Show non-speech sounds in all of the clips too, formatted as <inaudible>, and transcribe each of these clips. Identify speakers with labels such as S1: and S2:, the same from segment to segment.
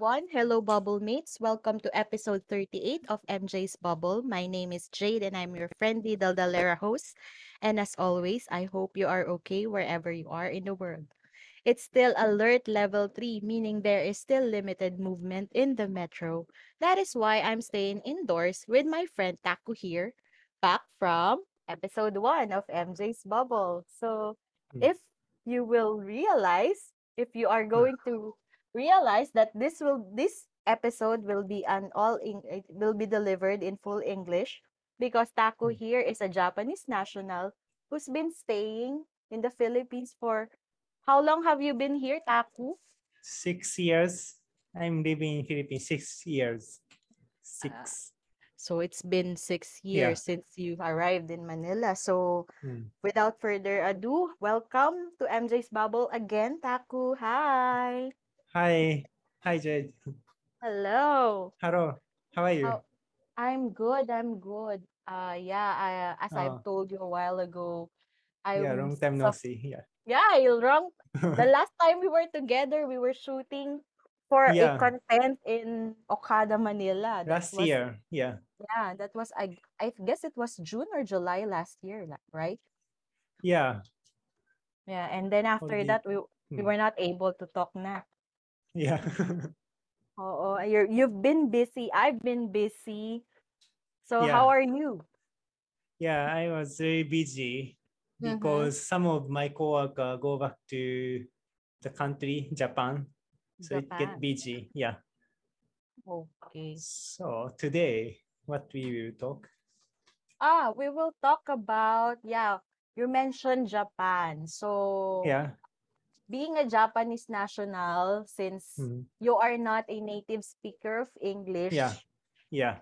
S1: Everyone. Hello, Bubble Mates. Welcome to episode 38 of MJ's Bubble. My name is Jade, and I'm your friendly Daldalera host. And as always, I hope you are okay wherever you are in the world. It's still alert level 3, meaning there is still limited movement in the metro. That is why I'm staying indoors with my friend Taku here, back from episode 1 of MJ's Bubble. So,
S2: Mm.
S1: if you will realize, if you are going to realize that this will this episode will be an all in, it will be delivered in full English because Taku
S2: Mm.
S1: here is a Japanese national who's been staying in the Philippines for how long have you been here, Taku?
S2: Six years. I'm living in Philippines. Six years. Six.
S1: So it's been six
S2: Yeah.
S1: years since you arrived in Manila. So
S2: Mm.
S1: without further ado, welcome to MJ's Bubble again, Taku. Hi.
S2: Hi. Hi, Jade.
S1: Hello.
S2: Hello. How are you?
S1: How- I'm good. I'm good. Uh, yeah. I, as I've
S2: Oh.
S1: told you a while ago, I
S2: yeah, long time no see. Yeah.
S1: Yeah, wrong. <laughs> The last time we were together, we were shooting for a content in Okada, Manila. That
S2: Last
S1: was,
S2: year. Yeah.
S1: Yeah, that was I. I guess it was June or July last year, right?
S2: Yeah.
S1: Yeah, and then after that, we we
S2: Hmm.
S1: were not able to talk na.
S2: Yeah. <laughs>
S1: Oh, you're you've been busy. I've been busy. So
S2: Yeah.
S1: how are you?
S2: yeah, I was very busy
S1: Mhm.
S2: because some of my coworker go back to the country, Japan. So it
S1: Japan.
S2: get busy. Yeah.
S1: Okay.
S2: So today, what we will talk?
S1: Ah, we will talk about yeah. You mentioned Japan. So
S2: Yeah.
S1: Being a Japanese national, since
S2: Mm.
S1: you are not a native speaker of English,
S2: Yeah. Yeah.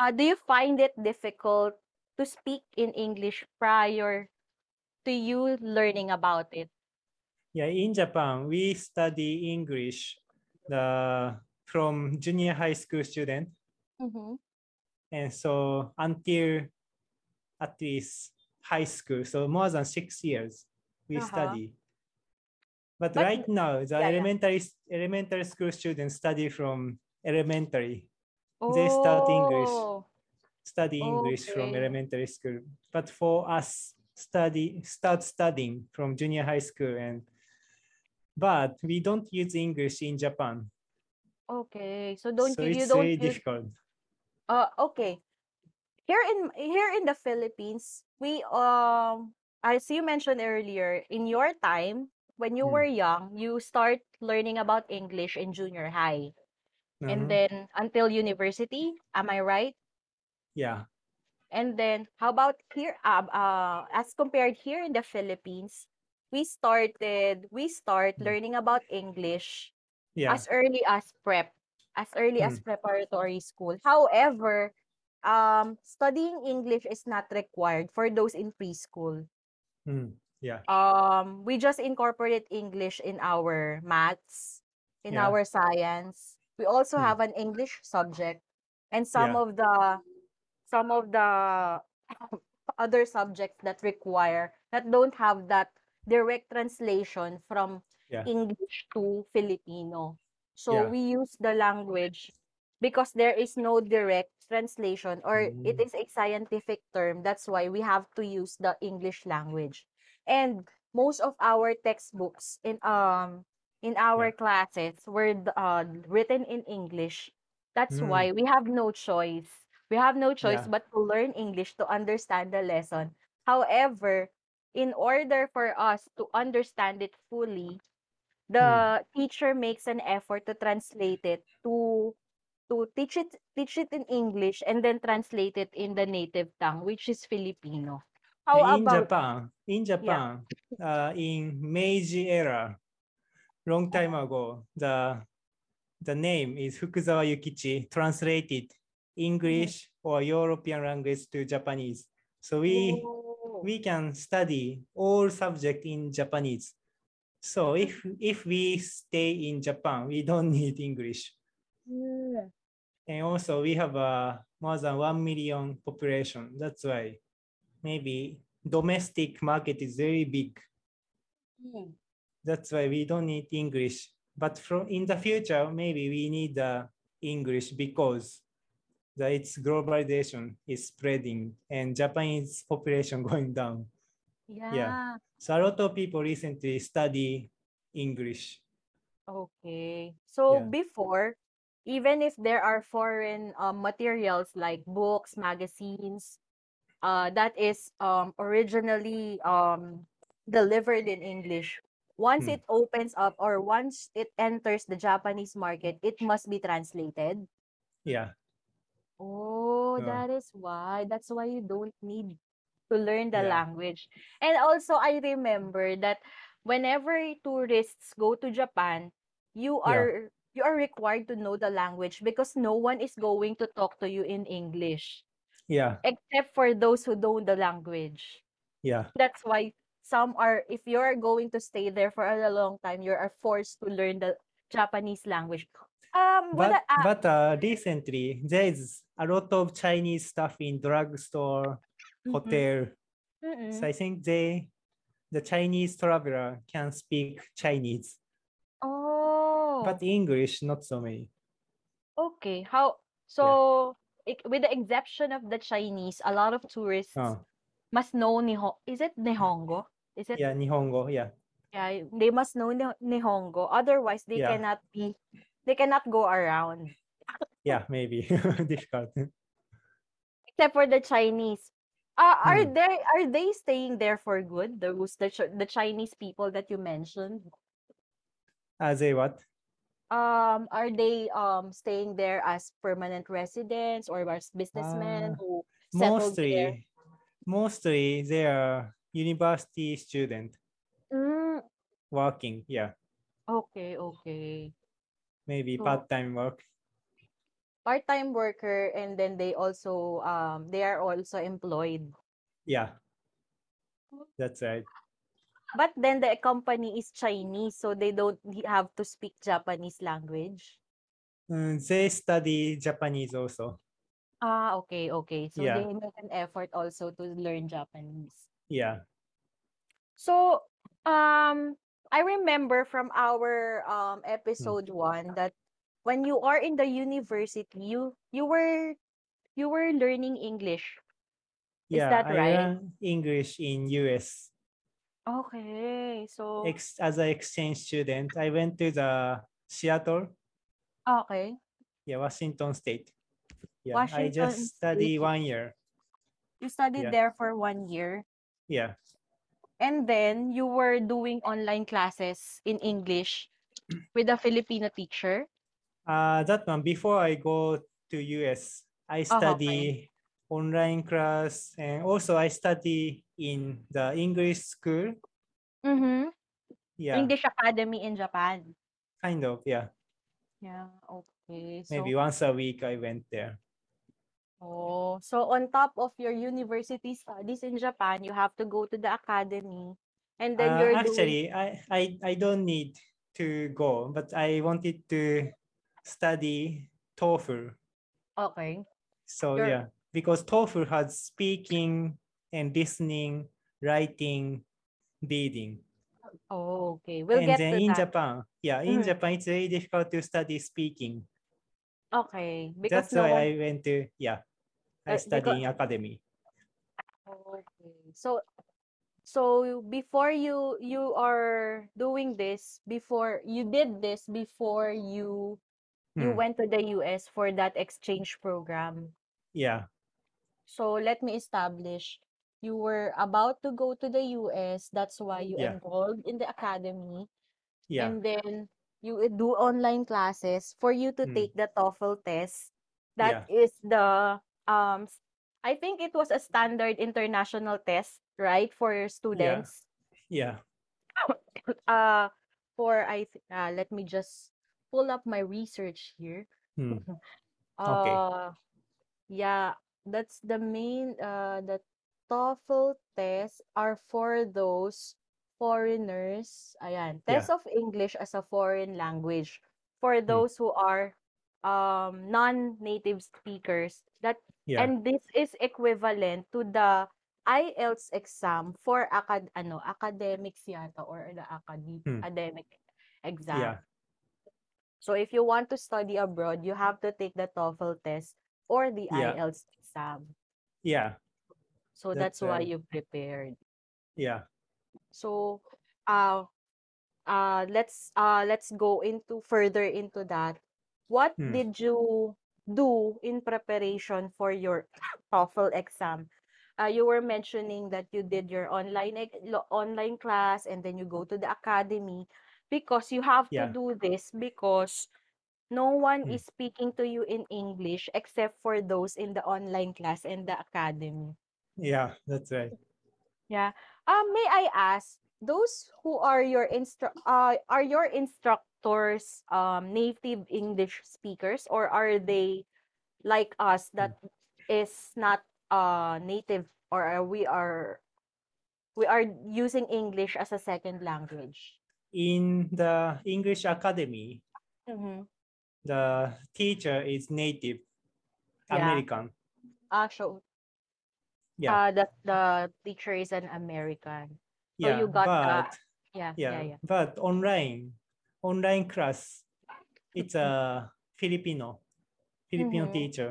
S1: uh, do you find it difficult to speak in English prior to you learning about it?
S2: Yeah, in Japan, we study English the from junior high school student,
S1: Mm-hmm.
S2: and so until at least high school, so more than six years we
S1: Uh-huh.
S2: study. But,
S1: But-
S2: right now, the
S1: yeah, yeah.
S2: elementary elementary school students study from elementary, They start English.
S1: Oh,
S2: study English from elementary school. But for us, study start studying from junior high school and but we don't use English in Japan.
S1: okay. So don't
S2: so
S1: you, you
S2: it's
S1: don't
S2: very
S1: use
S2: difficult.
S1: uh okay. Here in here in the Philippines, we um as you mentioned earlier, in your time when you
S2: Mm.
S1: were young, you start learning about English in junior high and
S2: Mhm.
S1: then until university, am I right?
S2: yeah.
S1: And then how about here uh, uh as compared here in the Philippines, we started we start
S2: Mm.
S1: learning about English
S2: Yeah.
S1: as early as prep, as early as
S2: Mm.
S1: preparatory school. However, um, studying English is not required for those in preschool.
S2: Mm, Yeah.
S1: Um, we just incorporate English in our maths, in
S2: Yeah.
S1: our science. We also
S2: Mm.
S1: have an English subject, and some
S2: Yeah.
S1: of the some of the <coughs> other subjects that require that don't have that direct translation from
S2: Yeah.
S1: English to Filipino. So we use the language because there is no direct translation or it
S2: Mm.
S1: is a scientific term. That's why we have to use the English language. And most of our textbooks in um in our
S2: Yeah.
S1: classes were uh, written in English. That's
S2: Mm.
S1: why we have no choice. We have no choice
S2: Yeah.
S1: but to learn English to understand the lesson. However, in order for us to understand it fully, the teacher makes an effort to translate it to to teach it teach it in English and then translate it in the native tongue, which is Filipino. How
S2: in
S1: about
S2: Japan, in Japan, uh, in Meiji era, long time ago, the the name is Fukuzawa Yukichi, translated English or European language to Japanese. So we
S1: Oh.
S2: we can study all subject in Japanese. So if if we stay in Japan, we don't <laughs> need English.
S1: Mm.
S2: And also we have a more than 1 million population. That's why maybe domestic market is very big.
S1: Mm.
S2: That's why we don't need English. But from in the future, maybe we need uh, English because the, its globalization is spreading and Japanese population <laughs> going down.
S1: Yeah.
S2: So a lot of people recently study English.
S1: Okay. So
S2: Yeah.
S1: before, even if there are foreign um, materials like books, magazines, uh, that is um, originally um, delivered in English, once
S2: Hmm.
S1: it opens up or once it enters the Japanese market, it must be translated.
S2: Yeah.
S1: Oh,
S2: Yeah.
S1: that is why. That's why you don't need to learn the
S2: Yeah.
S1: language. And also, I remember that whenever tourists go to Japan, you
S2: Yeah.
S1: are you are required to know the language because no one is going to talk to you in English
S2: Yeah.
S1: except for those who know the language.
S2: Yeah.
S1: That's why some are if you're going to stay there for a long time, you are forced to learn the Japanese language. Um,
S2: But but uh, recently there is a lot of Chinese stuff in drugstore,
S1: mm-mm,
S2: hotel.
S1: mm-mm.
S2: So I think they the Chinese traveler can speak Chinese,
S1: Oh.
S2: but English not so many.
S1: Okay, how so ik- with the exception of the Chinese, a lot of tourists
S2: Uh,
S1: must know Nihon. Is it Nihongo? Is it
S2: yeah, Nihongo. Yeah.
S1: yeah, they must know Ni- Nihongo. Otherwise, they
S2: Yeah.
S1: cannot be they cannot go around.
S2: Yeah, maybe <laughs> difficult.
S1: Except for the Chinese. Uh, are
S2: Hmm.
S1: they are they staying there for good? Those the Ch- the Chinese people that you mentioned.
S2: As a what?
S1: Um, are they um staying there as permanent residents or as businessmen
S2: Ah,
S1: who settled there?
S2: Mostly, mostly they are university student
S1: Mm,
S2: working. Yeah,
S1: okay, okay.
S2: maybe
S1: So
S2: part-time work.
S1: part-time worker and then they also um they are also employed.
S2: Yeah, that's right.
S1: But then the company is Chinese, so they don't have to speak Japanese language.
S2: Mm, they study Japanese also.
S1: Ah, okay, okay. So
S2: Yeah,
S1: they make an effort also to learn Japanese.
S2: yeah,
S1: So um I remember from our um
S2: mm,
S1: episode one that when you are in the university, you you were you were learning English. Is
S2: yeah.
S1: that
S2: I
S1: right?
S2: learned English in US.
S1: Okay, so
S2: Ex as an exchange student, I went to the Seattle,
S1: okay.
S2: yeah, Washington State. Yeah, I
S1: Washington
S2: just
S1: State.
S2: one year.
S1: You studied
S2: Yeah,
S1: there for one year,
S2: yeah,
S1: and then you were doing online classes in English with a Filipino teacher.
S2: Uh, that one before I go to US, I
S1: Oh, okay.
S2: study online class and also I study in the English school.
S1: Mm-hmm.
S2: Yeah,
S1: English Academy in Japan.
S2: kind of. Yeah,
S1: Yeah, okay.
S2: maybe once a week I went there.
S1: oh, so on top of your university studies in Japan, you have to go to the academy, and then
S2: Uh,
S1: you're doing.
S2: actually, I, I I don't need to go, but I wanted to study TOEFL.
S1: Okay.
S2: So
S1: You're.
S2: yeah, because TOEFL has speaking and listening, writing, reading.
S1: Oh, okay. We'll
S2: And
S1: get
S2: then
S1: to
S2: in
S1: that.
S2: Japan, yeah, in
S1: Mm.
S2: Japan, it's very difficult to study speaking.
S1: Okay, because
S2: That's
S1: no
S2: why
S1: one.
S2: I went to, yeah, I
S1: Uh,
S2: study
S1: because.
S2: in academy.
S1: Okay. So So before you you are doing this before you did this before you you
S2: Hmm.
S1: went to the US for that exchange program.
S2: Yeah,
S1: So let me establish you were about to go to the US, that's why you
S2: yeah,
S1: enrolled in the academy
S2: yeah.
S1: and then you would do online classes for you to
S2: Hmm.
S1: take the TOEFL test. That
S2: Yeah,
S1: is the um s- I think it was a standard international test, right, for your students.
S2: yeah. <coughs>
S1: uh for I th- uh, let me just pull up my research here.
S2: Hmm. <laughs> Okay.
S1: Uh Yeah, that's the main uh the TOEFL test are for those foreigners. Ayan,
S2: Yeah.
S1: test of English as a foreign language for
S2: Hmm.
S1: those who are um non-native speakers. That
S2: Yeah.
S1: and this is equivalent to the IELTS exam for acad ano academics yata or the acad
S2: Hmm.
S1: academic exam.
S2: Yeah.
S1: So if you want to study abroad, you have to take the TOEFL test or the
S2: Yeah.
S1: IELTS exam.
S2: Yeah.
S1: So
S2: That's
S1: that's why
S2: right.
S1: you prepared.
S2: Yeah.
S1: So uh uh let's uh let's go into further into that. What
S2: Hmm.
S1: did you do in preparation for your <coughs> TOEFL exam? Uh, you were mentioning that you did your online online class and then you go to the academy because you have to do this because no one
S2: Hmm.
S1: is speaking to you in English except for those in the online class and the academy.
S2: Yeah. That's right.
S1: Yeah. Um, may I ask, those who are your instru uh are your instructors um native English speakers or are they like us that is not uh native or are we are we are using English as a second language?
S2: In the English Academy,
S1: Mm-hmm.
S2: The teacher is native
S1: Yeah.
S2: American.
S1: Ah, so
S2: Yeah.
S1: uh the the teacher is an American. So
S2: yeah.
S1: you got
S2: but
S1: yeah,
S2: yeah,
S1: yeah, yeah.
S2: But online, online class, it's a Filipino, Filipino
S1: Mhm.
S2: teacher.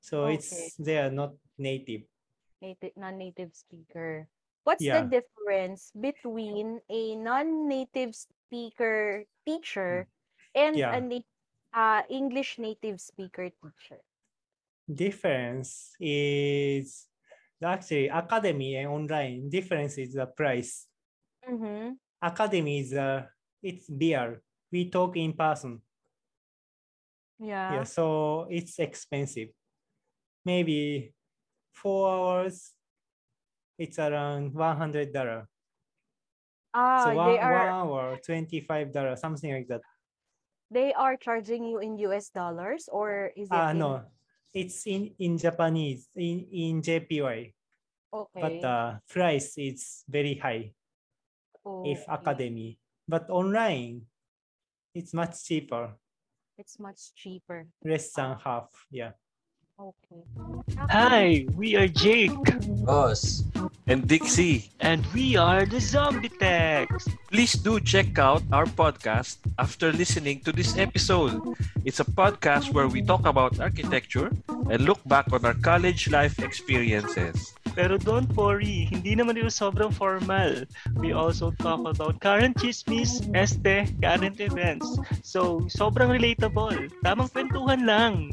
S2: So
S1: Okay.
S2: it's they are not native.
S1: native non-native speaker. What's
S2: Yeah.
S1: the difference between a non-native speaker teacher and
S2: Yeah.
S1: a na- uh, English native speaker teacher?
S2: Difference is actually academy and online. Difference is the price.
S1: Mm-hmm.
S2: Academy is uh, it's beer. We talk in person.
S1: Yeah.
S2: Yeah, so it's expensive. Maybe four hours. It's around one hundred dollar.
S1: Ah,
S2: so one,
S1: they are
S2: one hour, twenty five dollar, something like that.
S1: They are charging you in US dollars or is it
S2: Ah
S1: in
S2: no, it's in in Japanese in in JPY,
S1: okay.
S2: but the price is very high if
S1: okay.
S2: academy. But online, it's much cheaper,
S1: It's much cheaper.
S2: less than half. Yeah.
S1: Okay.
S3: Hi, we are Jake,
S4: Boss,
S5: and Dixie.
S3: and we are the Zombie Techs.
S5: Please do check out our podcast after listening to this episode. It's a podcast where we talk about architecture and look back on our college life experiences.
S3: Pero don't worry, hindi naman ito sobrang formal. We also talk about current chismis, este, current events. So, sobrang relatable. Tamang kwentuhan lang.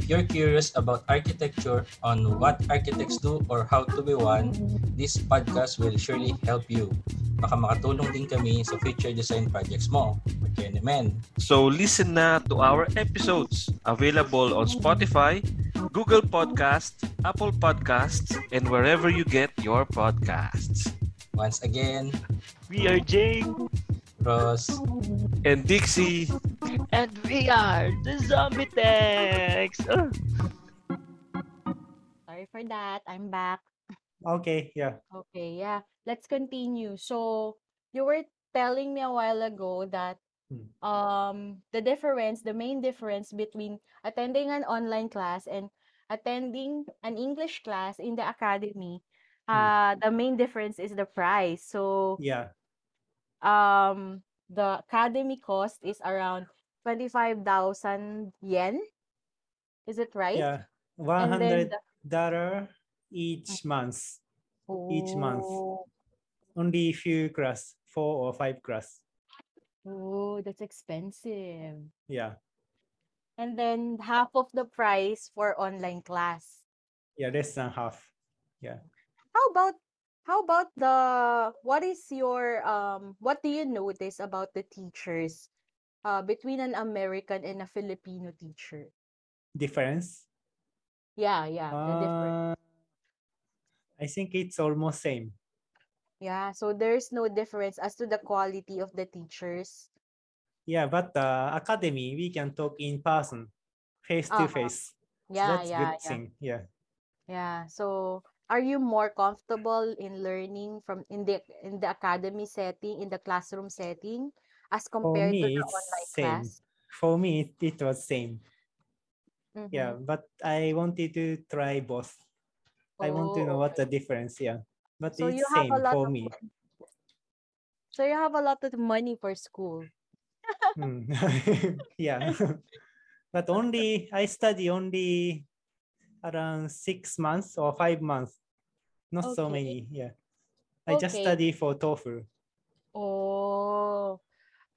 S4: If you're curious about architecture, on what architects do or how to be one, this podcast will surely help you. Baka makatulong din kami sa future design projects mo. Naman.
S5: So listen na to our episodes available on Spotify, Google Podcasts, Apple Podcasts, and wherever you get your podcasts.
S4: Once again,
S3: We are Jake,
S4: Ross,
S5: And Dixie,
S3: and we are the Zombie Techs. Oh,
S1: Sorry for that. I'm back.
S2: Okay. Yeah.
S1: Okay, yeah. Let's continue. So you were telling me a while ago that
S2: Hmm.
S1: um the difference, the main difference between attending an online class and attending an English class in the academy,
S2: Hmm.
S1: uh the main difference is the price. So
S2: Yeah.
S1: um the academy cost is around 25,000 yen. Is it right?
S2: Yeah. One hundred dollar each month. each month.
S1: Oh,
S2: Only few class, four or five class.
S1: oh, that's expensive.
S2: Yeah.
S1: And then half of the price for online class.
S2: Yeah. Less than half. Yeah.
S1: How about how about the what is your um what do you notice about the teachers uh between an American and a Filipino teacher?
S2: Difference.
S1: Yeah, yeah, the difference.
S2: Uh, I think it's almost same.
S1: Yeah, so there's no difference as to the quality of the teachers.
S2: Yeah, but uh, academy we can talk in person, face to
S1: Uh-huh.
S2: face. So
S1: Yeah,
S2: that's
S1: yeah, yeah.
S2: thing. Yeah.
S1: Yeah. So, are you more comfortable in learning from in the in the academy setting, in the classroom setting, as compared to
S2: me,
S1: the
S2: it's
S1: online
S2: same.
S1: class?
S2: For me, it, it was same. Yeah,
S1: Mm-hmm.
S2: but I wanted to try both. I want to know
S1: Oh,
S2: what the difference. Yeah, but
S1: So
S2: it's same for me.
S1: so you have a lot of money for school.
S2: Mm. <laughs> yeah, <laughs> but only I study only around six months or five months. Not so many. Yeah, I just study for TOEFL.
S1: Oh.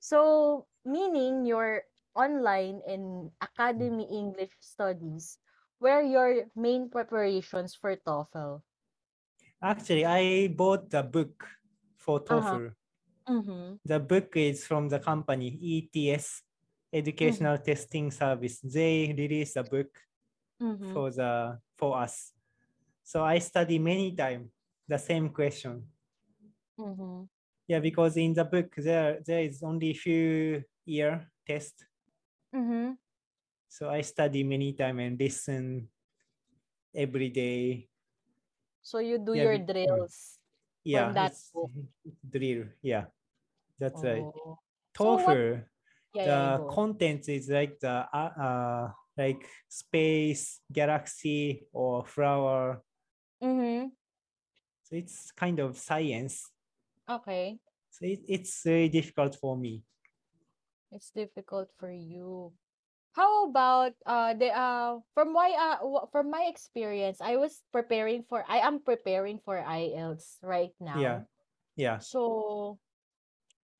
S1: So meaning your online and academy English studies were your main preparations for TOEFL.
S2: Actually, I bought the book for
S1: Uh-huh.
S2: TOEFL.
S1: Mm-hmm.
S2: The book is from the company ETS, Educational Testing Service. They released a book
S1: Mm-hmm.
S2: for the for us. So I study many times the same question.
S1: Mm-hmm.
S2: Yeah, because in the book there there is only a few year test.
S1: Mm-hmm.
S2: So I study many time and listen every day.
S1: So you do
S2: Yeah,
S1: your drills
S2: Yeah,
S1: from that
S2: drill. Yeah, that's right.
S1: Oh. So what?
S2: TOEFL,
S1: Yeah,
S2: the
S1: yeah,
S2: content is like the uh, uh like space, galaxy, or flower.
S1: Mm-hmm.
S2: So it's kind of science.
S1: Okay.
S2: So it, it's very difficult for me.
S1: It's difficult for you. How about uh the uh from why uh from my experience, I was preparing for I am preparing for IELTS right now.
S2: Yeah. Yeah.
S1: So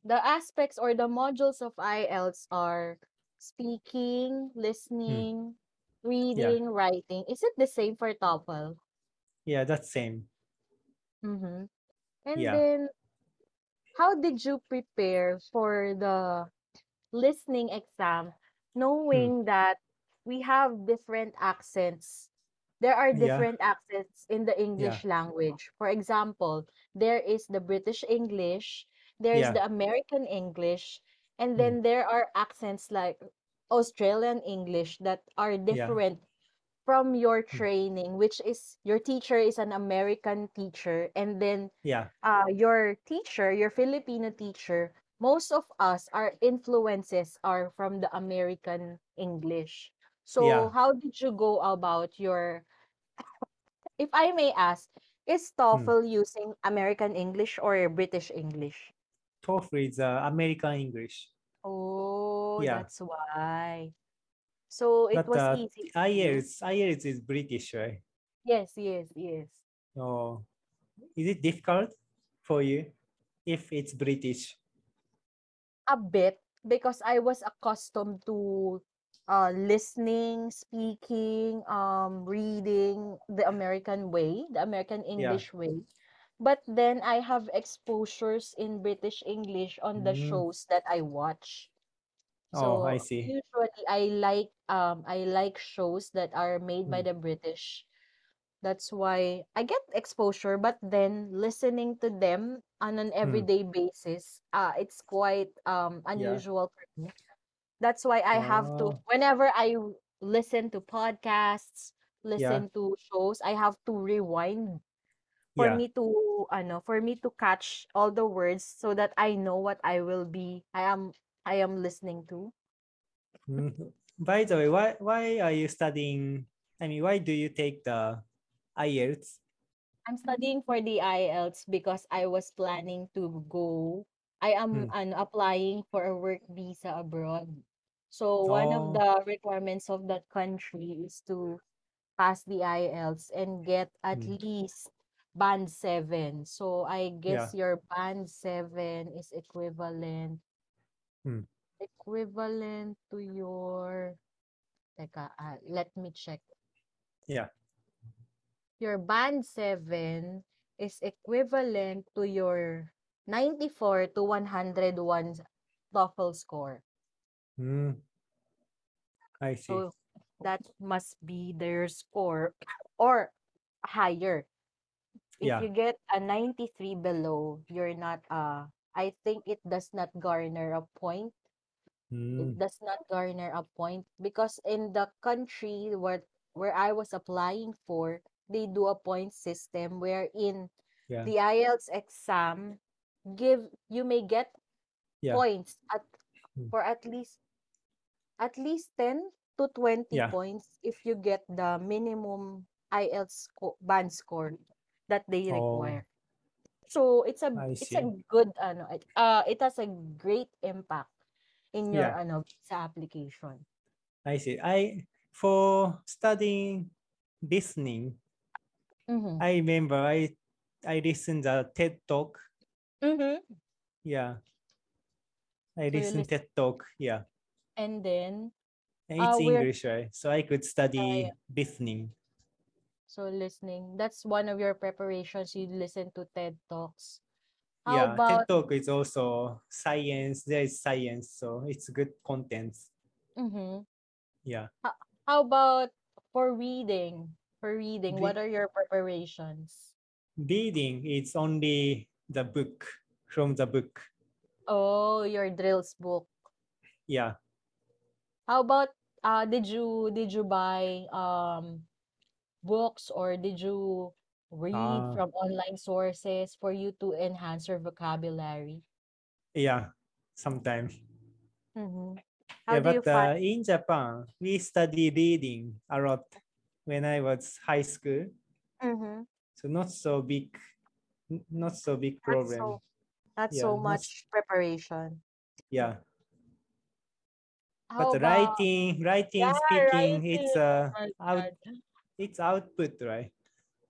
S1: the aspects or the modules of IELTS are speaking, listening, reading, writing. Is it the same for TOEFL?
S2: Yeah, that's same.
S1: Mm-hmm. And
S2: Yeah.
S1: then how did you prepare for the listening exam, knowing that we have different accents? There are
S2: Yeah.
S1: different accents in the English language. For example, there is the British English, there is
S2: Yeah.
S1: the American English, and
S2: Mm.
S1: then there are accents like Australian English that are different from your
S2: Mm.
S1: training, which is your teacher is an American teacher, and then
S2: Yeah.
S1: uh, your teacher, your Filipino teacher, most of us, our influences are from the American English. So,
S2: Yeah.
S1: how did you go about your, <coughs> if I may ask, is
S2: Hmm.
S1: TOEFL using American English or British English?
S2: TOEFL is uh, American English.
S1: Oh,
S2: Yeah.
S1: that's why. So, it
S2: But
S1: was
S2: uh,
S1: easy.
S2: IELTS, IELTS is British, right?
S1: Yes, yes, yes.
S2: Oh, is it difficult for you if it's British?
S1: a bit because I was accustomed to uh listening, speaking, um reading the American way, the American English way. But then I have exposures in British English on the
S2: Mm.
S1: shows that I watch.
S2: Oh, I
S1: So
S2: see.
S1: usually I like um I like shows that are made by
S2: Mm.
S1: the British. That's why I get exposure, but then listening to them on an
S2: Mm.
S1: everyday basis, uh, it's quite um
S2: Yeah.
S1: unusual for me. That's why I have to,
S2: Oh,
S1: whenever I w- listen to podcasts,
S2: yeah.
S1: listen to shows, I have to rewind for
S2: Yeah.
S1: me to, ano, for me to catch all the words so that I know what I will be, I am, I am listening to.
S2: Mm. By the way, why why are you studying? I mean, why do you take the IELTS?
S1: I'm studying for the IELTS because I was planning to go. I am
S2: Hmm.
S1: an applying for a work visa abroad. So one of
S2: Oh,
S1: the requirements of that country is to pass the IELTS and get at
S2: Hmm.
S1: least band 7. So I
S2: yeah.
S1: guess your band 7 is equivalent
S2: Hmm.
S1: equivalent to your teka, ah, let me check.
S2: Yeah.
S1: your band 7 is equivalent to your 94 to 101 TOEFL score.
S2: Mm. I see.
S1: So that must be their score or higher. If
S2: Yeah.
S1: you get a 93 below, you're not uh I think it does not garner a point. It
S2: Mm.
S1: does not garner a point because in the country where where I was applying for, they do a point system wherein
S2: Yeah.
S1: the IELTS exam give you may get
S2: Yeah.
S1: points at
S2: Mm.
S1: for at least at least 10 to 20
S2: Yeah.
S1: points if you get the minimum IELTS sco- band score that they
S2: Oh.
S1: require. So it's a
S2: I
S1: it's a
S2: see.
S1: good ano it- uh it has a great impact in your
S2: Yeah.
S1: ano sa application.
S2: I see. I for studying listening,
S1: Mhm.
S2: I remember I I listened the TED talk.
S1: Mhm.
S2: Yeah. I
S1: So you
S2: listened
S1: listen-
S2: TED talk. Yeah.
S1: And then
S2: And
S1: Uh,
S2: it's
S1: we're-
S2: English, right? So I could study
S1: yeah.
S2: listening.
S1: So listening, that's one of your preparations. You listen to TED Talks. How
S2: yeah,
S1: about
S2: TED talk is also science. There is science, so it's good contents.
S1: mhm.
S2: Yeah.
S1: How about for reading? For reading, what are your preparations?
S2: Reading it's only the book from the book.
S1: Oh, your drills book.
S2: Yeah.
S1: How about uh did you did you buy um books or did you read
S2: Ah.
S1: from online sources for you to enhance your vocabulary?
S2: Yeah. Sometimes.
S1: Mm-hmm. How
S2: yeah,
S1: do you
S2: but uh,
S1: find
S2: in Japan, we study reading a lot when I was high school.
S1: mm-hmm.
S2: So not so big, n- not so big
S1: That's
S2: problem.
S1: so that's
S2: Yeah,
S1: so
S2: not
S1: much preparation.
S2: Yeah.
S1: How
S2: But
S1: about
S2: writing, writing,
S1: yeah,
S2: speaking, it's
S1: writing.
S2: uh,
S1: my
S2: out,
S1: God.
S2: It's output, right?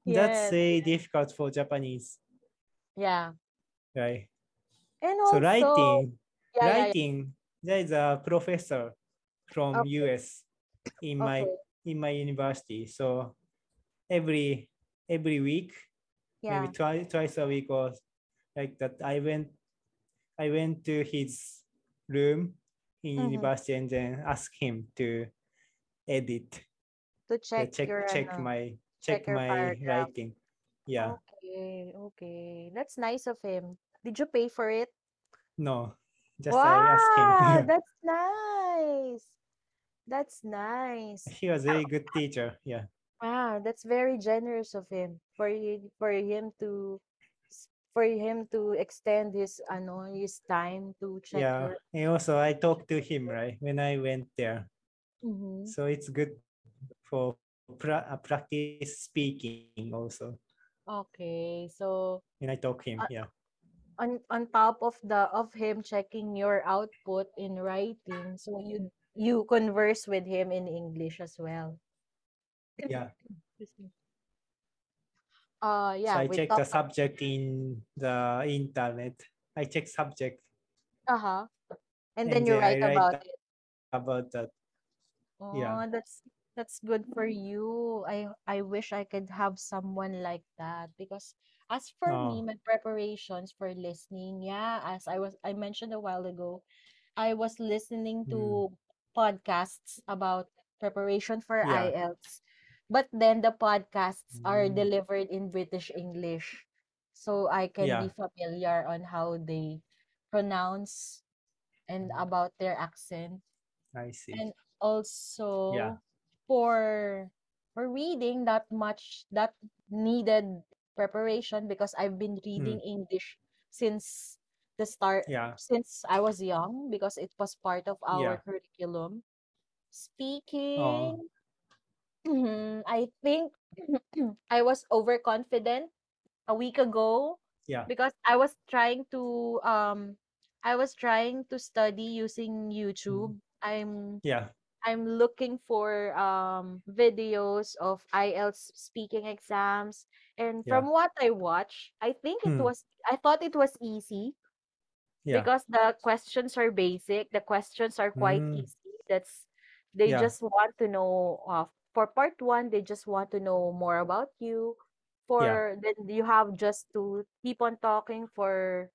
S1: Yes,
S2: That's very difficult for Japanese,
S1: Yeah.
S2: right?
S1: And
S2: So
S1: also,
S2: writing,
S1: yeah, yeah, yeah.
S2: writing. There is a professor from
S1: Okay.
S2: US in my in my university. So every every week,
S1: Yeah.
S2: maybe twice twice a week or like that. I went I went to his room in
S1: Mhm.
S2: university and then asked him to edit,
S1: To
S2: yeah,
S1: check
S2: check
S1: your
S2: check
S1: ano,
S2: my
S1: check
S2: check my
S1: paragraph.
S2: writing. Yeah,
S1: Okay, okay. That's nice of him. Did you pay for it?
S2: no, just I asked him.
S1: Wow, <laughs> that's nice. That's nice.
S2: he was a very good teacher. Yeah,
S1: Wow, that's very generous of him for you for him to for him to extend his ano his time to check
S2: yeah. And also I talked to him right when I went there.
S1: Mhm.
S2: So it's good for pra- uh, practice speaking also.
S1: Okay, so
S2: and I talk him,
S1: Uh,
S2: yeah,
S1: on on top of the of him checking your output in writing, so you you converse with him in English as well.
S2: yeah.
S1: Uh
S2: So I check the subject in the internet. I check subject
S1: uh-huh. And
S2: and
S1: then you
S2: then I
S1: write
S2: write
S1: about it.
S2: about that. Yeah.
S1: Oh, that's that's good for you. I I wish I could have someone like that because as for me,
S2: Oh,
S1: my preparations for listening, yeah, as I was I mentioned a while ago, I was listening
S2: mm,
S1: to podcasts about preparation for
S2: yeah.
S1: IELTS. But then the podcasts are
S2: Mm,
S1: delivered in British English. So I can be familiar on how they pronounce and
S2: Mm,
S1: about their accent.
S2: I see.
S1: And
S2: Yeah.
S1: also for for reading that much that needed preparation because I've been reading
S2: Mm,
S1: English since the start
S2: yeah.
S1: since I was young because it was part of our
S2: Yeah.
S1: curriculum. Speaking, mhm, I think <clears throat> I was overconfident a week ago
S2: yeah.
S1: because I was trying to um I was trying to study using
S2: Mm,
S1: YouTube. I'm
S2: yeah.
S1: I'm looking for um videos of IELTS speaking exams and
S2: Yeah.
S1: from what I watched, I think it
S2: Hmm.
S1: was I thought it was easy
S2: Yeah.
S1: because the questions are basic, the questions are quite
S2: Mm,
S1: easy. That's they
S2: yeah.
S1: just want to know uh, for part 1, they just want to know more about you.
S2: Yeah.
S1: For then you have just to keep on talking for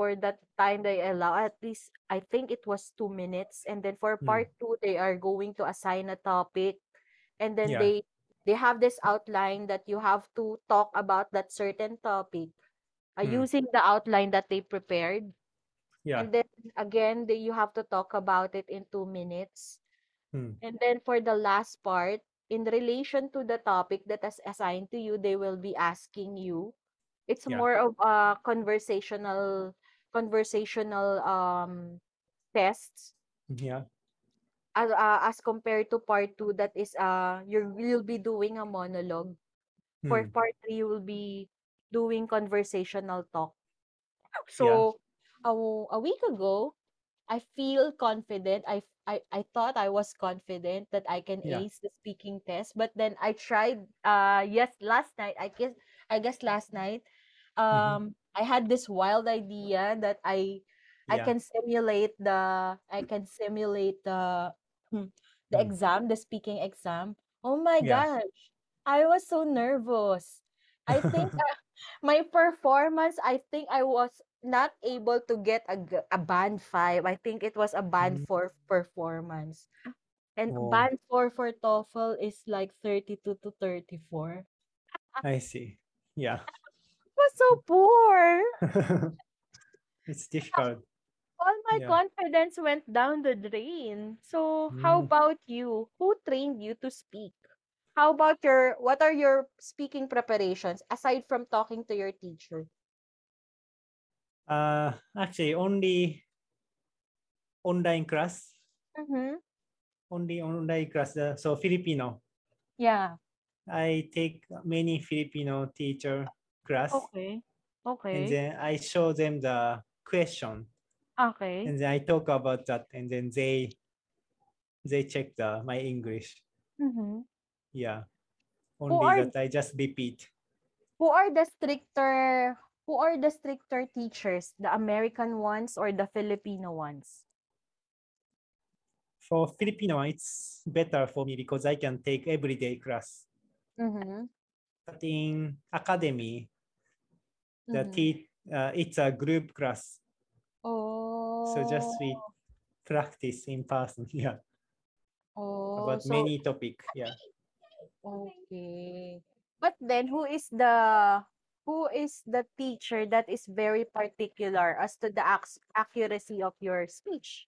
S1: for that time they allow at least I think it was two minutes and then for
S2: Mm,
S1: part two they are going to assign a topic and then
S2: yeah.
S1: they they have this outline that you have to talk about that certain topic uh,
S2: Mm,
S1: using the outline that they prepared
S2: yeah.
S1: and then again they, you have to talk about it in two minutes
S2: Mm,
S1: and then for the last part in relation to the topic that is assigned to you, they will be asking you. It's
S2: Yeah.
S1: more of a conversational conversational um tests
S2: Yeah.
S1: as, uh, as compared to part two that is uh you you'll be doing a monologue. For
S2: Hmm.
S1: part three, you will be doing conversational talk. <laughs>
S2: Yeah.
S1: So a week ago, I feel confident. i I, I thought I was confident that I can
S2: Yeah.
S1: ace the speaking test, but then I tried. Uh, yes, last night. I guess I guess last night.
S2: Mhm.
S1: Um, I had this wild idea that I I can simulate the I can simulate the hmm, the
S2: Hmm.
S1: exam, the speaking exam. Oh my
S2: Yeah.
S1: gosh, I was so nervous. I think <laughs> uh, my performance, I think I was not able to get a, a band 5. I think it was a band
S2: Mm.
S1: 4 performance. And
S2: Oh,
S1: band 4 for TOEFL is like 32 to 34.
S2: I see. Yeah.
S1: So poor. <laughs>
S2: It's difficult.
S1: All my
S2: Yeah.
S1: confidence went down the drain. So, how
S2: Mm.
S1: about you? Who trained you to speak? How about your, what are your speaking preparations aside from talking to your teacher?
S2: Uh, actually, only online class.
S1: Mm-hmm.
S2: Only online class. Uh, so Filipino.
S1: Yeah.
S2: I take many Filipino teacher class,
S1: Okay. Okay.
S2: And then I show them the question,
S1: Okay.
S2: and then I talk about that, and then they they check the my English.
S1: Mm-hmm.
S2: Yeah.
S1: Who
S2: Only
S1: are
S2: that I just repeat.
S1: who are the stricter who are the stricter teachers? The American ones or the Filipino ones?
S2: For Filipino, it's better for me because I can take everyday class.
S1: Mm-hmm.
S2: But in academy, the
S1: mm-hmm.
S2: te- uh, it's a group class.
S1: Oh.
S2: So just we practice in person. <laughs> Yeah.
S1: Oh,
S2: About
S1: so
S2: many topic. Yeah.
S1: okay. But then who is the who is the teacher that is very particular as to the ac- accuracy of your speech?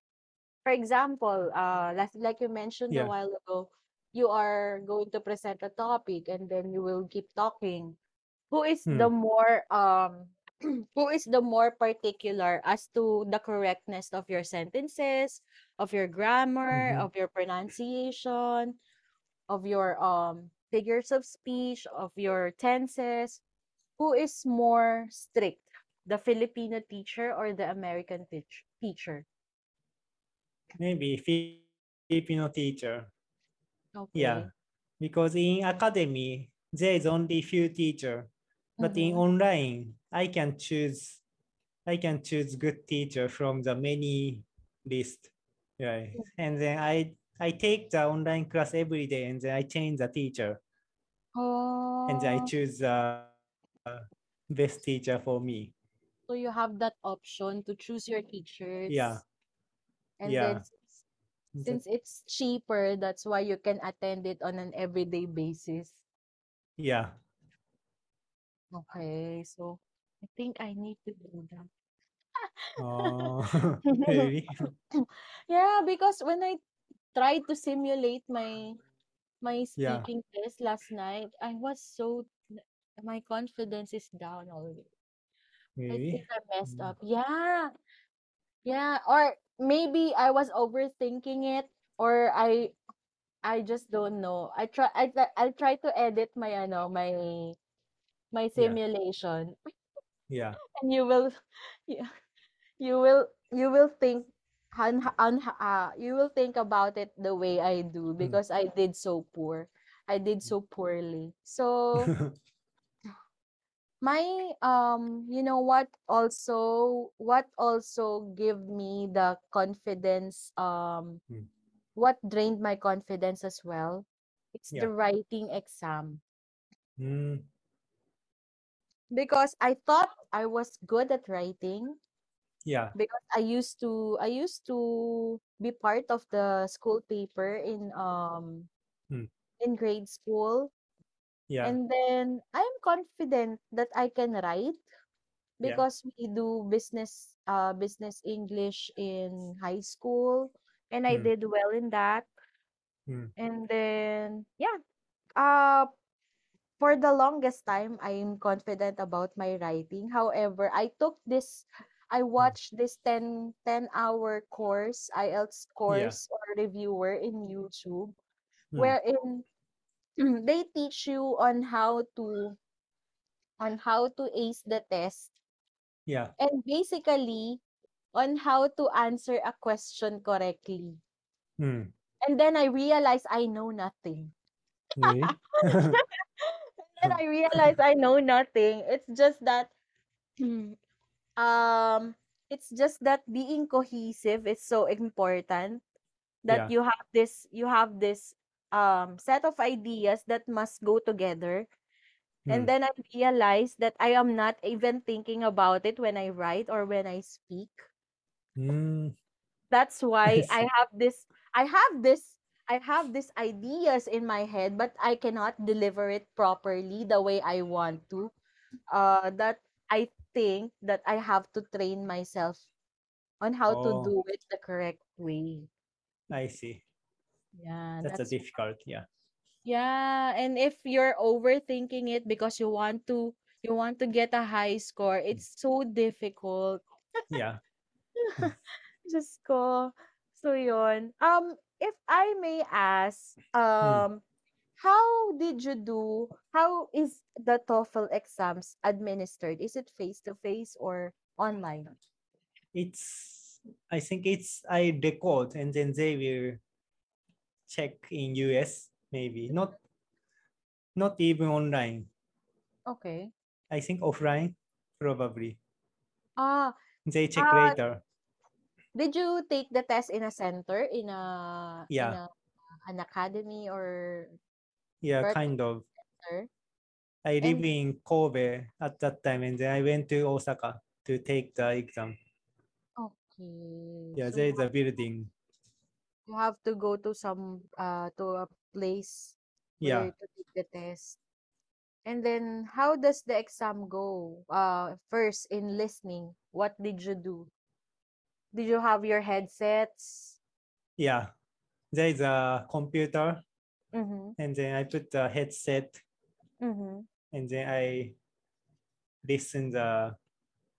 S1: For example, uh, like, like you mentioned a while ago, you are going to present a topic and then you will keep talking. Who is the
S2: Hmm.
S1: more um <clears throat> who is the more particular as to the correctness of your sentences, of your grammar,
S2: Mhm.
S1: of your pronunciation, of your um figures of speech, of your tenses? Who is more strict, the Filipino teacher or the American teach- teacher?
S2: Maybe Filipino teacher. Yeah.
S1: Okay.
S2: Because in academy, there is only few teacher. But in
S1: Mhm.
S2: online, I can choose I can choose good teacher from the many list. Right. And then I I take the online class every day and then I change the teacher. And then I
S1: Oh,
S2: choose the best teacher for me.
S1: so you have that option to choose your teachers.
S2: Yeah.
S1: And
S2: Yeah.
S1: then since it's cheaper, that's why you can attend it on an everyday basis.
S2: Yeah.
S1: Okay, so I think I need to do that.
S2: Oh, <laughs> <laughs> really? <laughs>
S1: Yeah, because when I tried to simulate my my
S2: Yeah.
S1: speaking test last night, I was so my confidence is down already. I think I messed
S2: Mm.
S1: up. Yeah. Yeah, or maybe I was overthinking it or I I just don't know. I try I try- I'll try to edit my ano my my
S2: Yeah.
S1: simulation
S2: Yeah. <laughs>
S1: and you will <laughs> you, you will you will think on, on uh, you will think about it the way I do
S2: Mm.
S1: because I did so poor. I did so poorly. So <laughs> my um you know what also what also give me the confidence um
S2: Mm.
S1: what drained my confidence as well it's the
S2: Yeah.
S1: writing exam
S2: Mm,
S1: because I thought I was good at writing
S2: yeah.
S1: because I used to I used to be part of the school paper in um
S2: Mm.
S1: in grade school
S2: Yeah.
S1: and then I'm confident that I can write
S2: Yeah.
S1: because we do business uh business English in high school and I
S2: Mm.
S1: did well in that
S2: Mm.
S1: And then yeah, uh for the longest time I'm confident about my writing. However, I took this I watched this 10 10 hour course, IELTS course or reviewer in YouTube
S2: Mm.
S1: wherein <clears throat> they teach you on how to on how to ace the test
S2: Yeah.
S1: and basically on how to answer a question correctly.
S2: Mm.
S1: And then I realized I know nothing.
S2: Really? <laughs> <laughs> <laughs>
S1: And then I realized I know nothing. It's just that um it's just that being cohesive is so important that
S2: Yeah.
S1: you have this you have this um set of ideas that must go together and
S2: Mm.
S1: then I realized that I am not even thinking about it when I write or when I speak.
S2: Mm.
S1: That's why
S2: I <laughs>
S1: I have this I have this I have these ideas in my head but I cannot deliver it properly the way I want to. Uh that I think that I have to train myself on how to
S2: Oh,
S1: do it the correct way.
S2: I see.
S1: Yeah,
S2: That's a difficult. Yeah.
S1: yeah, and if you're overthinking it because you want to you want to get a high score, it's so difficult.
S2: Yeah. <laughs>
S1: Diyos ko. So yun. Um, if I may ask,
S2: Mm.
S1: um, how did you do? How is the TOEFL exams administered? Is it face to face or online?
S2: It's. I think it's I record and then they will check in US maybe not not even online.
S1: Okay.
S2: I think offline probably.
S1: Ah,
S2: They check
S1: ah,
S2: later.
S1: Did you take the test in a center, in a in
S2: Yeah.
S1: a an academy or
S2: Yeah, kind of.
S1: center?
S2: I live
S1: And
S2: in Kobe at that time and then I went to Osaka to take the exam.
S1: okay,
S2: Yeah,
S1: so
S2: there is a building.
S1: you have to go to some uh to a place
S2: Yeah.
S1: to take the test. And then how does the exam go? Uh first in listening, what did you do? Did you have your headsets?
S2: Yeah. There is a computer
S1: Mm-hmm.
S2: and then I put the headset
S1: Mm-hmm.
S2: and then I listen the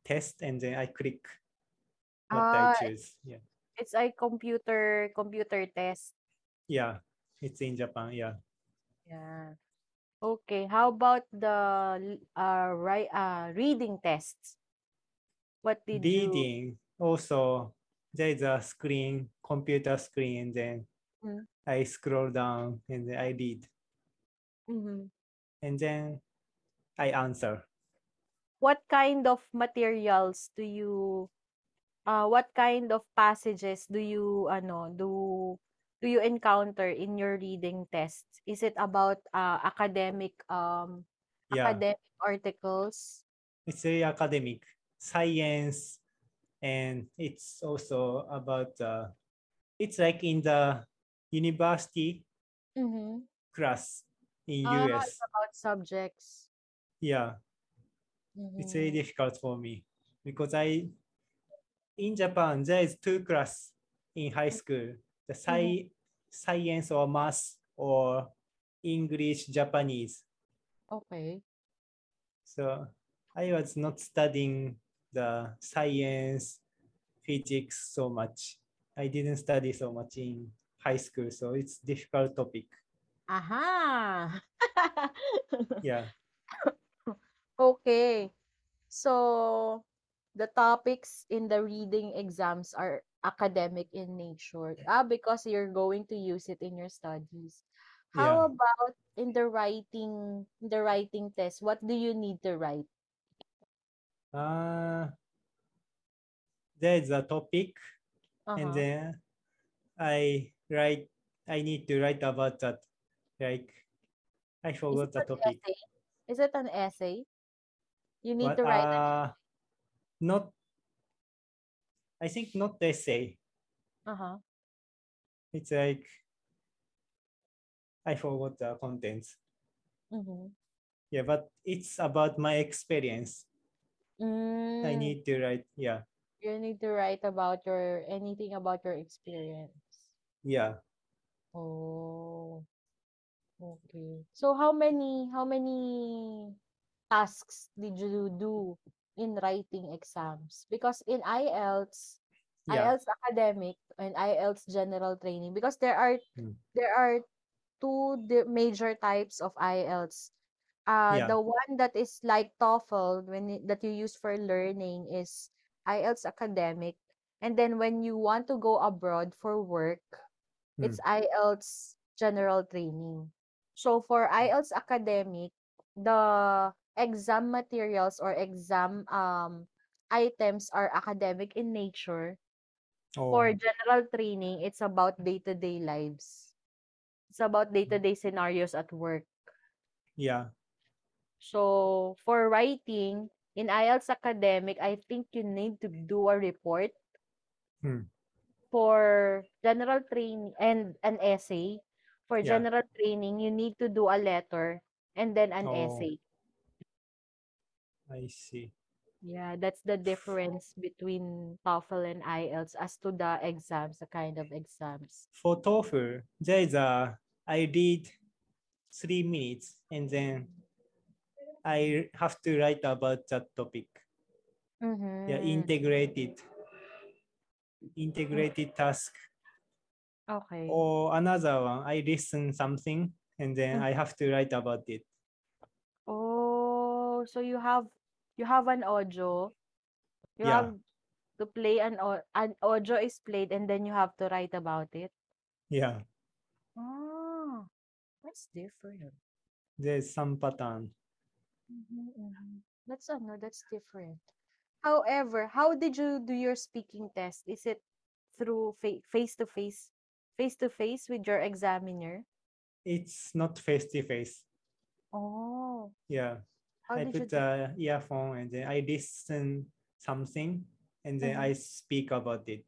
S2: test and then I click what I
S1: Ah,
S2: choose. Yeah.
S1: it's a computer computer test.
S2: Yeah. It's in Japan. Yeah.
S1: Yeah. Okay. How about the uh right uh reading tests? What did you
S2: Reading also there is a screen, computer screen, and then
S1: Mm.
S2: I scroll down and I read.
S1: Mhm.
S2: And then I answer.
S1: what kind of materials do you uh what kind of passages do you ano do do you encounter in your reading tests? Is it about uh academic um
S2: Yeah.
S1: academic articles?
S2: It's very academic. Science and it's also about uh, it's like in the university
S1: Mm-hmm.
S2: class in
S1: Ah,
S2: US.
S1: about subjects.
S2: Yeah, it's very
S1: Mm-hmm.
S2: difficult for me because I in Japan there is two class in high school. The sci- science or math or English Japanese.
S1: Okay.
S2: So I was not studying the science, physics so much. I didn't study so much in high school, so it's difficult topic.
S1: Aha. <laughs>
S2: Yeah,
S1: Okay. So the topics in the reading exams are academic in nature. Ah, because you're going to use it in your studies. How
S2: yeah.
S1: about in the writing in the writing test? What do you need to write?
S2: Uh, there is a topic, and
S1: Uh-huh.
S2: then I write. I need to write about that. Like I forgot the topic.
S1: essay? Is it an essay? You need
S2: What?
S1: to write
S2: Uh, not. I think not essay.
S1: uh-huh.
S2: It's like I forgot the contents.
S1: Mm-hmm.
S2: Yeah, but it's about my experience. I
S1: Mm,
S2: need to write. Yeah,
S1: you need to write about your anything about your experience.
S2: yeah.
S1: Oh, okay. So how many how many tasks did you do in writing exams? Because in IELTS,
S2: Yeah.
S1: IELTS academic and IELTS general training, because there are
S2: Mm.
S1: there are two major types of IELTS. Uh,
S2: Yeah.
S1: the one that is like TOEFL when it- that you use for learning is IELTS academic, and then when you want to go abroad for work, it's IELTS general training. So for IELTS academic, the exam materials or exam um items are academic in nature. For
S2: Oh,
S1: general training, it's about day-to-day lives. It's about day-to-day scenarios at work.
S2: yeah.
S1: So for writing, in IELTS academic, I think you need to do a report
S2: Hmm.
S1: for general training and an essay. For
S2: Yeah.
S1: general training, you need to do a letter and then an
S2: Oh.
S1: essay.
S2: I see.
S1: Yeah, that's the difference between TOEFL and IELTS as to the exams, the kind of exams.
S2: For TOEFL, there is a, I read three minutes and then I have to write about that topic.
S1: Mm-hmm.
S2: Yeah, integrated, integrated task.
S1: Okay.
S2: Or another one, I listen something and then
S1: Mm.
S2: I have to write about it.
S1: Oh, so you have you have an audio. You
S2: Yeah.
S1: have to play an an audio is played and then you have to write about it.
S2: Yeah,
S1: Oh, that's different.
S2: there's some pattern.
S1: Mm-hmm, mm-hmm. That's ano, that's different. However, how did you do your speaking test? Is it through fa- face to face, face to face with your examiner?
S2: It's not face to face.
S1: Oh,
S2: Yeah,
S1: how
S2: I
S1: did you
S2: put
S1: do?
S2: the earphone and then I listen something and then
S1: Mhm.
S2: I speak about it.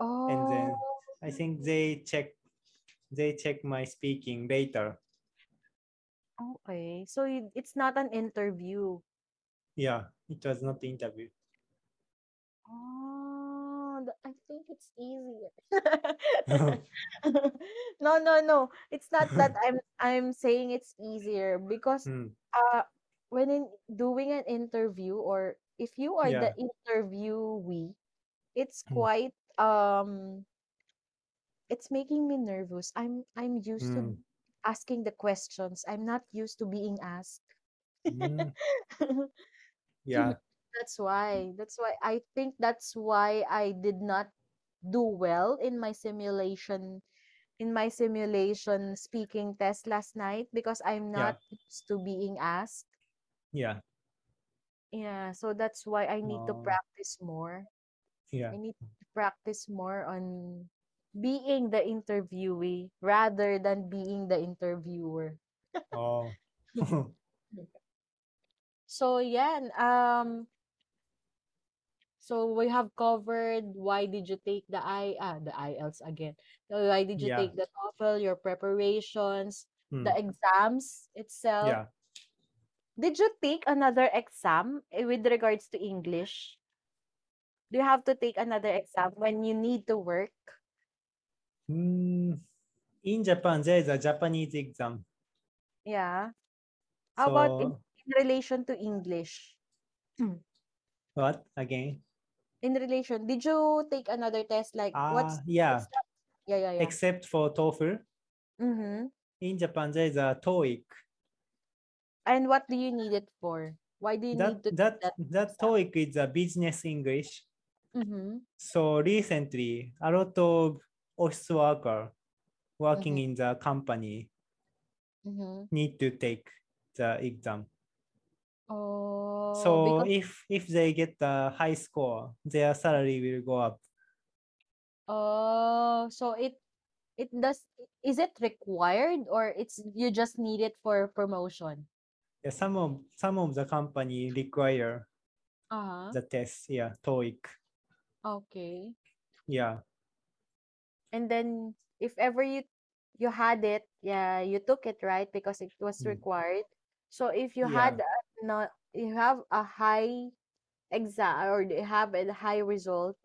S1: Oh,
S2: and then I think they check they check my speaking later.
S1: Okay. So it's not an interview.
S2: Yeah, it was not the interview.
S1: Oh, th- I think it's easier. <laughs> <laughs> No, no, no. It's not that I'm I'm saying it's easier because
S2: Mm,
S1: uh when in doing an interview or if you are the
S2: Yeah.
S1: interviewee, it's
S2: Mm.
S1: quite um it's making me nervous. I'm I'm used to
S2: Mm.
S1: Asking the questions. I'm not used to being asked.
S2: mm, <laughs> yeah,
S1: That's why. That's why I think that's why I did not do well in my simulation in my simulation speaking test last night because I'm
S2: Yeah.
S1: not used to being asked.
S2: yeah,
S1: Yeah, so that's why I need to
S2: Oh.
S1: practice more.
S2: yeah,
S1: I need to practice more on being the interviewee rather than being the interviewer.
S2: oh, <laughs>
S1: So yeah, um so we have covered why did you take the I ah the IELTS again. So why did you
S2: Yeah.
S1: take the TOEFL, your preparations, the
S2: Mm,
S1: exams itself.
S2: yeah.
S1: Did you take another exam eh, with regards to English? Do you have to take another exam when you need to work?
S2: Mm, in Japan, there is a Japanese exam.
S1: Yeah. How about in, in relation to English? <clears throat>
S2: what again?
S1: In relation, did you take another test like what's
S2: Ah, yeah.
S1: what's? Yeah, yeah, yeah.
S2: Except for TOEFL,
S1: Mm-hmm.
S2: in Japan there is a TOEIC.
S1: And what do you need it for? Why do you
S2: That
S1: need to
S2: that
S1: that?
S2: that TOEIC is a business English.
S1: Mm-hmm.
S2: So recently, a lot of office worker working
S1: Mhm.
S2: in the company
S1: Mm-hmm.
S2: need to take the exam.
S1: Oh,
S2: so
S1: because
S2: if if they get the high score, their salary will go up.
S1: oh, so it it does is it required or it's you just need it for promotion?
S2: Yeah, some of some of the company require
S1: Uh-huh.
S2: the test. Yeah, TOEIC.
S1: Okay.
S2: Yeah,
S1: And then if ever you you had it, yeah, you took it, right? Because it was
S2: Mm.
S1: required. So if you
S2: Yeah.
S1: had not you have a high exam or you have a high result,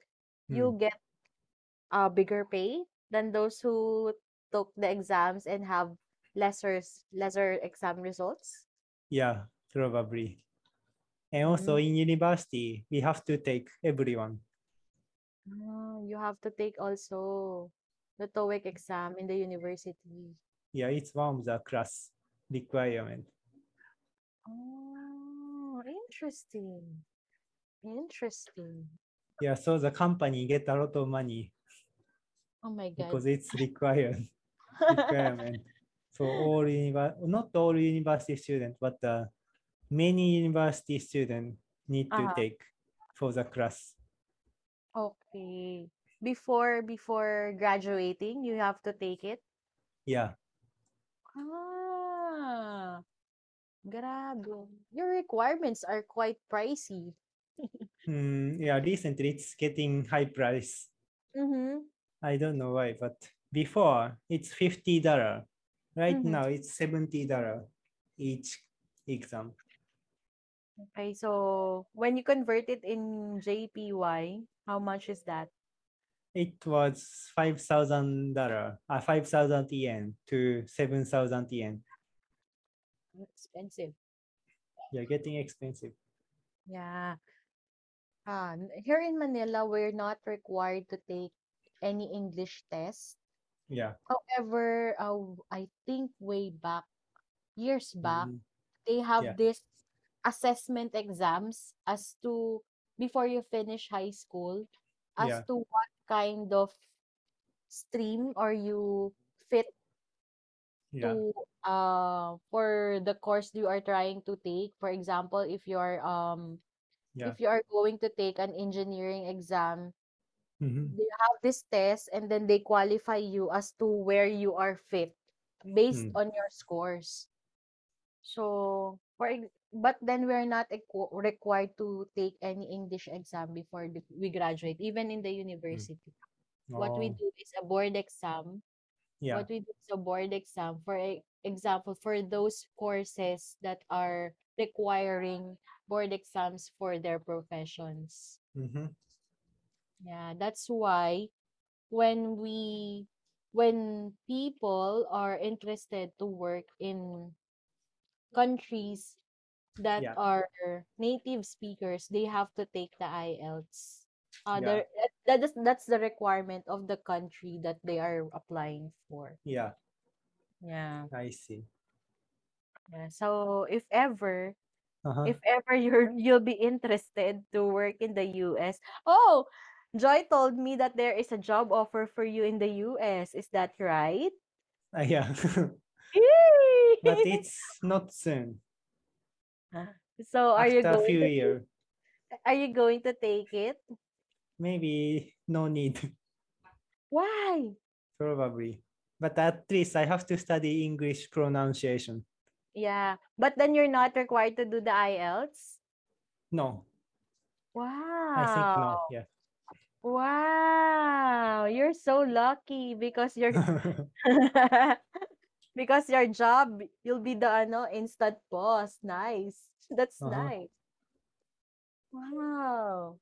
S2: Mm.
S1: you get a bigger pay than those who took the exams and have lesser lesser exam results?
S2: Yeah, probably. And also in university, we have to take everyone.
S1: Ah, you have to take also the TOEIC exam in the university.
S2: Yeah, it's one of the class requirement.
S1: Oh, interesting. Interesting.
S2: Yeah, so the company get a lot of money
S1: Oh my God.
S2: because it's <laughs> required requirement. so all univer- not all university students, but uh, many university students need to
S1: Uh-huh.
S2: take for the class.
S1: Okay. Before before graduating, you have to take it.
S2: Yeah,
S1: Ah, grabe. Your requirements are quite pricey. <laughs>
S2: Hmm, yeah. Recently, it's getting high price.
S1: Mm-hmm.
S2: I don't know why, but before it's fifty dollar. Right
S1: Mhm.
S2: now, it's seventy dollar each exam.
S1: Okay, so when you convert it in JPY, how much is that?
S2: It was five thousand dollar, uh, five thousand yen to seven thousand yen.
S1: Expensive.
S2: Yeah, getting expensive.
S1: Yeah. Ah, here in Manila, we're not required to take any English test.
S2: Yeah.
S1: However, uh, w- I think way back, years back,
S2: Mhm.
S1: they have
S2: Yeah.
S1: this assessment exams as to before you finish high school, as
S2: Yeah.
S1: to what kind of stream are you fit
S2: Yeah.
S1: to uh for the course you are trying to take. For example, if you're um
S2: Yeah.
S1: if you are going to take an engineering exam,
S2: Mhm.
S1: they have this test and then they qualify you as to where you are fit based
S2: Mm.
S1: on your scores. So, for but then we're not equ- required to take any English exam before the- we graduate, even in the university. What we
S2: Oh,
S1: do is a board exam.
S2: yeah.
S1: What we do is a board exam. For example, for those courses that are requiring board exams for their professions.
S2: Mhm.
S1: Yeah, that's why when we when people are interested to work in countries that
S2: Yeah.
S1: are native speakers, they have to take the IELTS. Uh,
S2: Yeah.
S1: that- is that's the requirement of the country that they are applying for.
S2: Yeah.
S1: Yeah.
S2: I see.
S1: Yeah. So if ever
S2: Uh-huh.
S1: if ever <laughs> you're you'll be interested to work in the US. Oh, Joy told me that there is a job offer for you in the US. Is that right?
S2: Uh, yeah. <laughs> But it's <laughs> not soon.
S1: So are you
S2: After a
S1: going
S2: few
S1: to,
S2: years,
S1: are you going to take it?
S2: maybe no need. <laughs>
S1: Why?
S2: Probably. But at least I have to study English pronunciation.
S1: Yeah, but then you're not required to do the IELTS.
S2: No,
S1: Wow.
S2: I think no. Yeah.
S1: Wow, you're so lucky because you're <laughs> <laughs> because your job you'll be the ano instant boss. Nice. <laughs> That's
S2: Uh-huh.
S1: nice. Wow.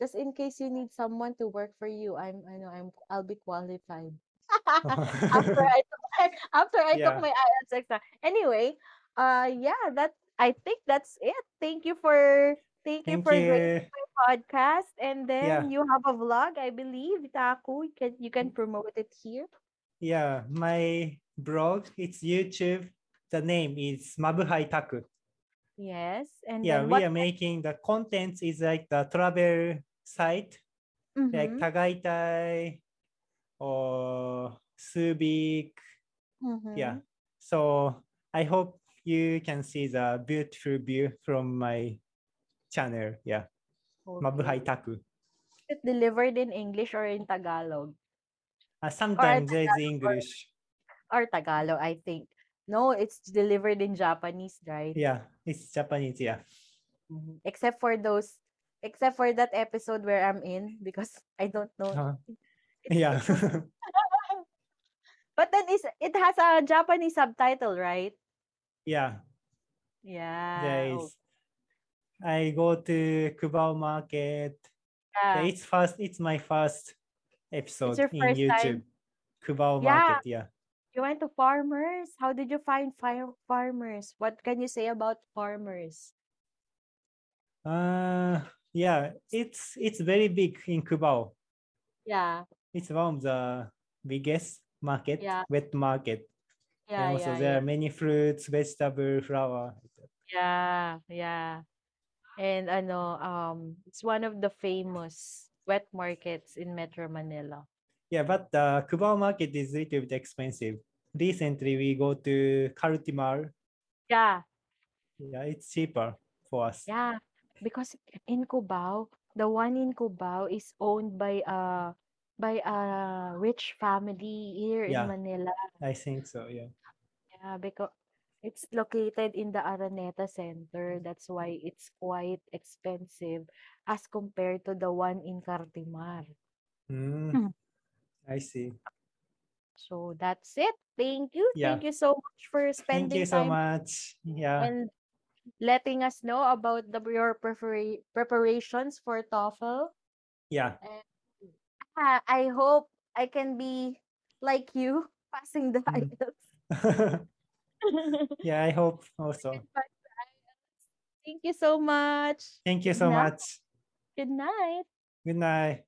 S1: Just in case you need someone to work for you, I'm I know I'm I'll be qualified. <laughs> after I took my, after I took my IELTS exam. Anyway, uh yeah, that I think that's it. Thank you for thank you for
S2: you.
S1: my podcast. And then
S2: Yeah.
S1: you have a vlog, I believe, Taku. You can you can promote it here.
S2: Yeah, my blog, it's YouTube. The name is Mabuhay Taku.
S1: Yes. And
S2: Yeah, we are making the contents is like the travel site, like
S1: Mhm,
S2: Tagaytay or Subic. Yeah.
S1: mhm.
S2: So I hope you can see the beautiful view from my channel. Yeah. Mabuhay Taku.
S1: Is it delivered in English or in Tagalog?
S2: Uh, sometimes there's English.
S1: Or Tagalog, I think. No, it's delivered in Japanese, right?
S2: Yeah, it's Japanese. Yeah.
S1: Mhm. Except for those, except for that episode where I'm in, because <laughs> I don't know.
S2: Uh,
S1: It's-
S2: yeah. <laughs> <laughs>
S1: but then is it has a Japanese subtitle, right?
S2: yeah.
S1: Yeah.
S2: There
S1: oh.
S2: I go to Cubao Market. Yeah, it's first. It's my first episode in
S1: first time?
S2: YouTube. Cubao
S1: Yeah.
S2: market. Yeah.
S1: You went to farmers. How did you find fire farmers? What can you say about farmers?
S2: Uh, yeah, it's it's very big in Cubao.
S1: Yeah,
S2: It's one of the biggest market,
S1: Yeah.
S2: wet market.
S1: yeah,
S2: and also
S1: yeah,
S2: there
S1: yeah.
S2: are many fruits, vegetable, flower.
S1: Yeah, yeah. And ano, um, it's one of the famous wet markets in Metro Manila.
S2: Yeah, but the Cubao market is a little bit expensive. Recently, we go to Cartimar.
S1: Yeah,
S2: Yeah, it's cheaper for us.
S1: yeah. Because in Cubao, the one in Cubao is owned by a by a rich family here in Manila.
S2: I think so. Yeah.
S1: Yeah, because it's located in the Araneta Center. That's why it's quite expensive as compared to the one in Cartimar.
S2: Mm,
S1: Hmm.
S2: I see.
S1: So that's it. Thank you.
S2: Yeah.
S1: Thank you so much for spending Thank
S2: you so
S1: time
S2: much. Yeah.
S1: and letting us know about the your prepara- preparations for TOEFL.
S2: Yeah.
S1: Ah, I hope I can be like you, <laughs> passing the
S2: Mm.
S1: IELTS. <laughs>
S2: yeah, I hope also.
S1: Can pass the IELTS. Thank you so much.
S2: Thank you so
S1: Yeah.
S2: much.
S1: Good night.
S2: Good night.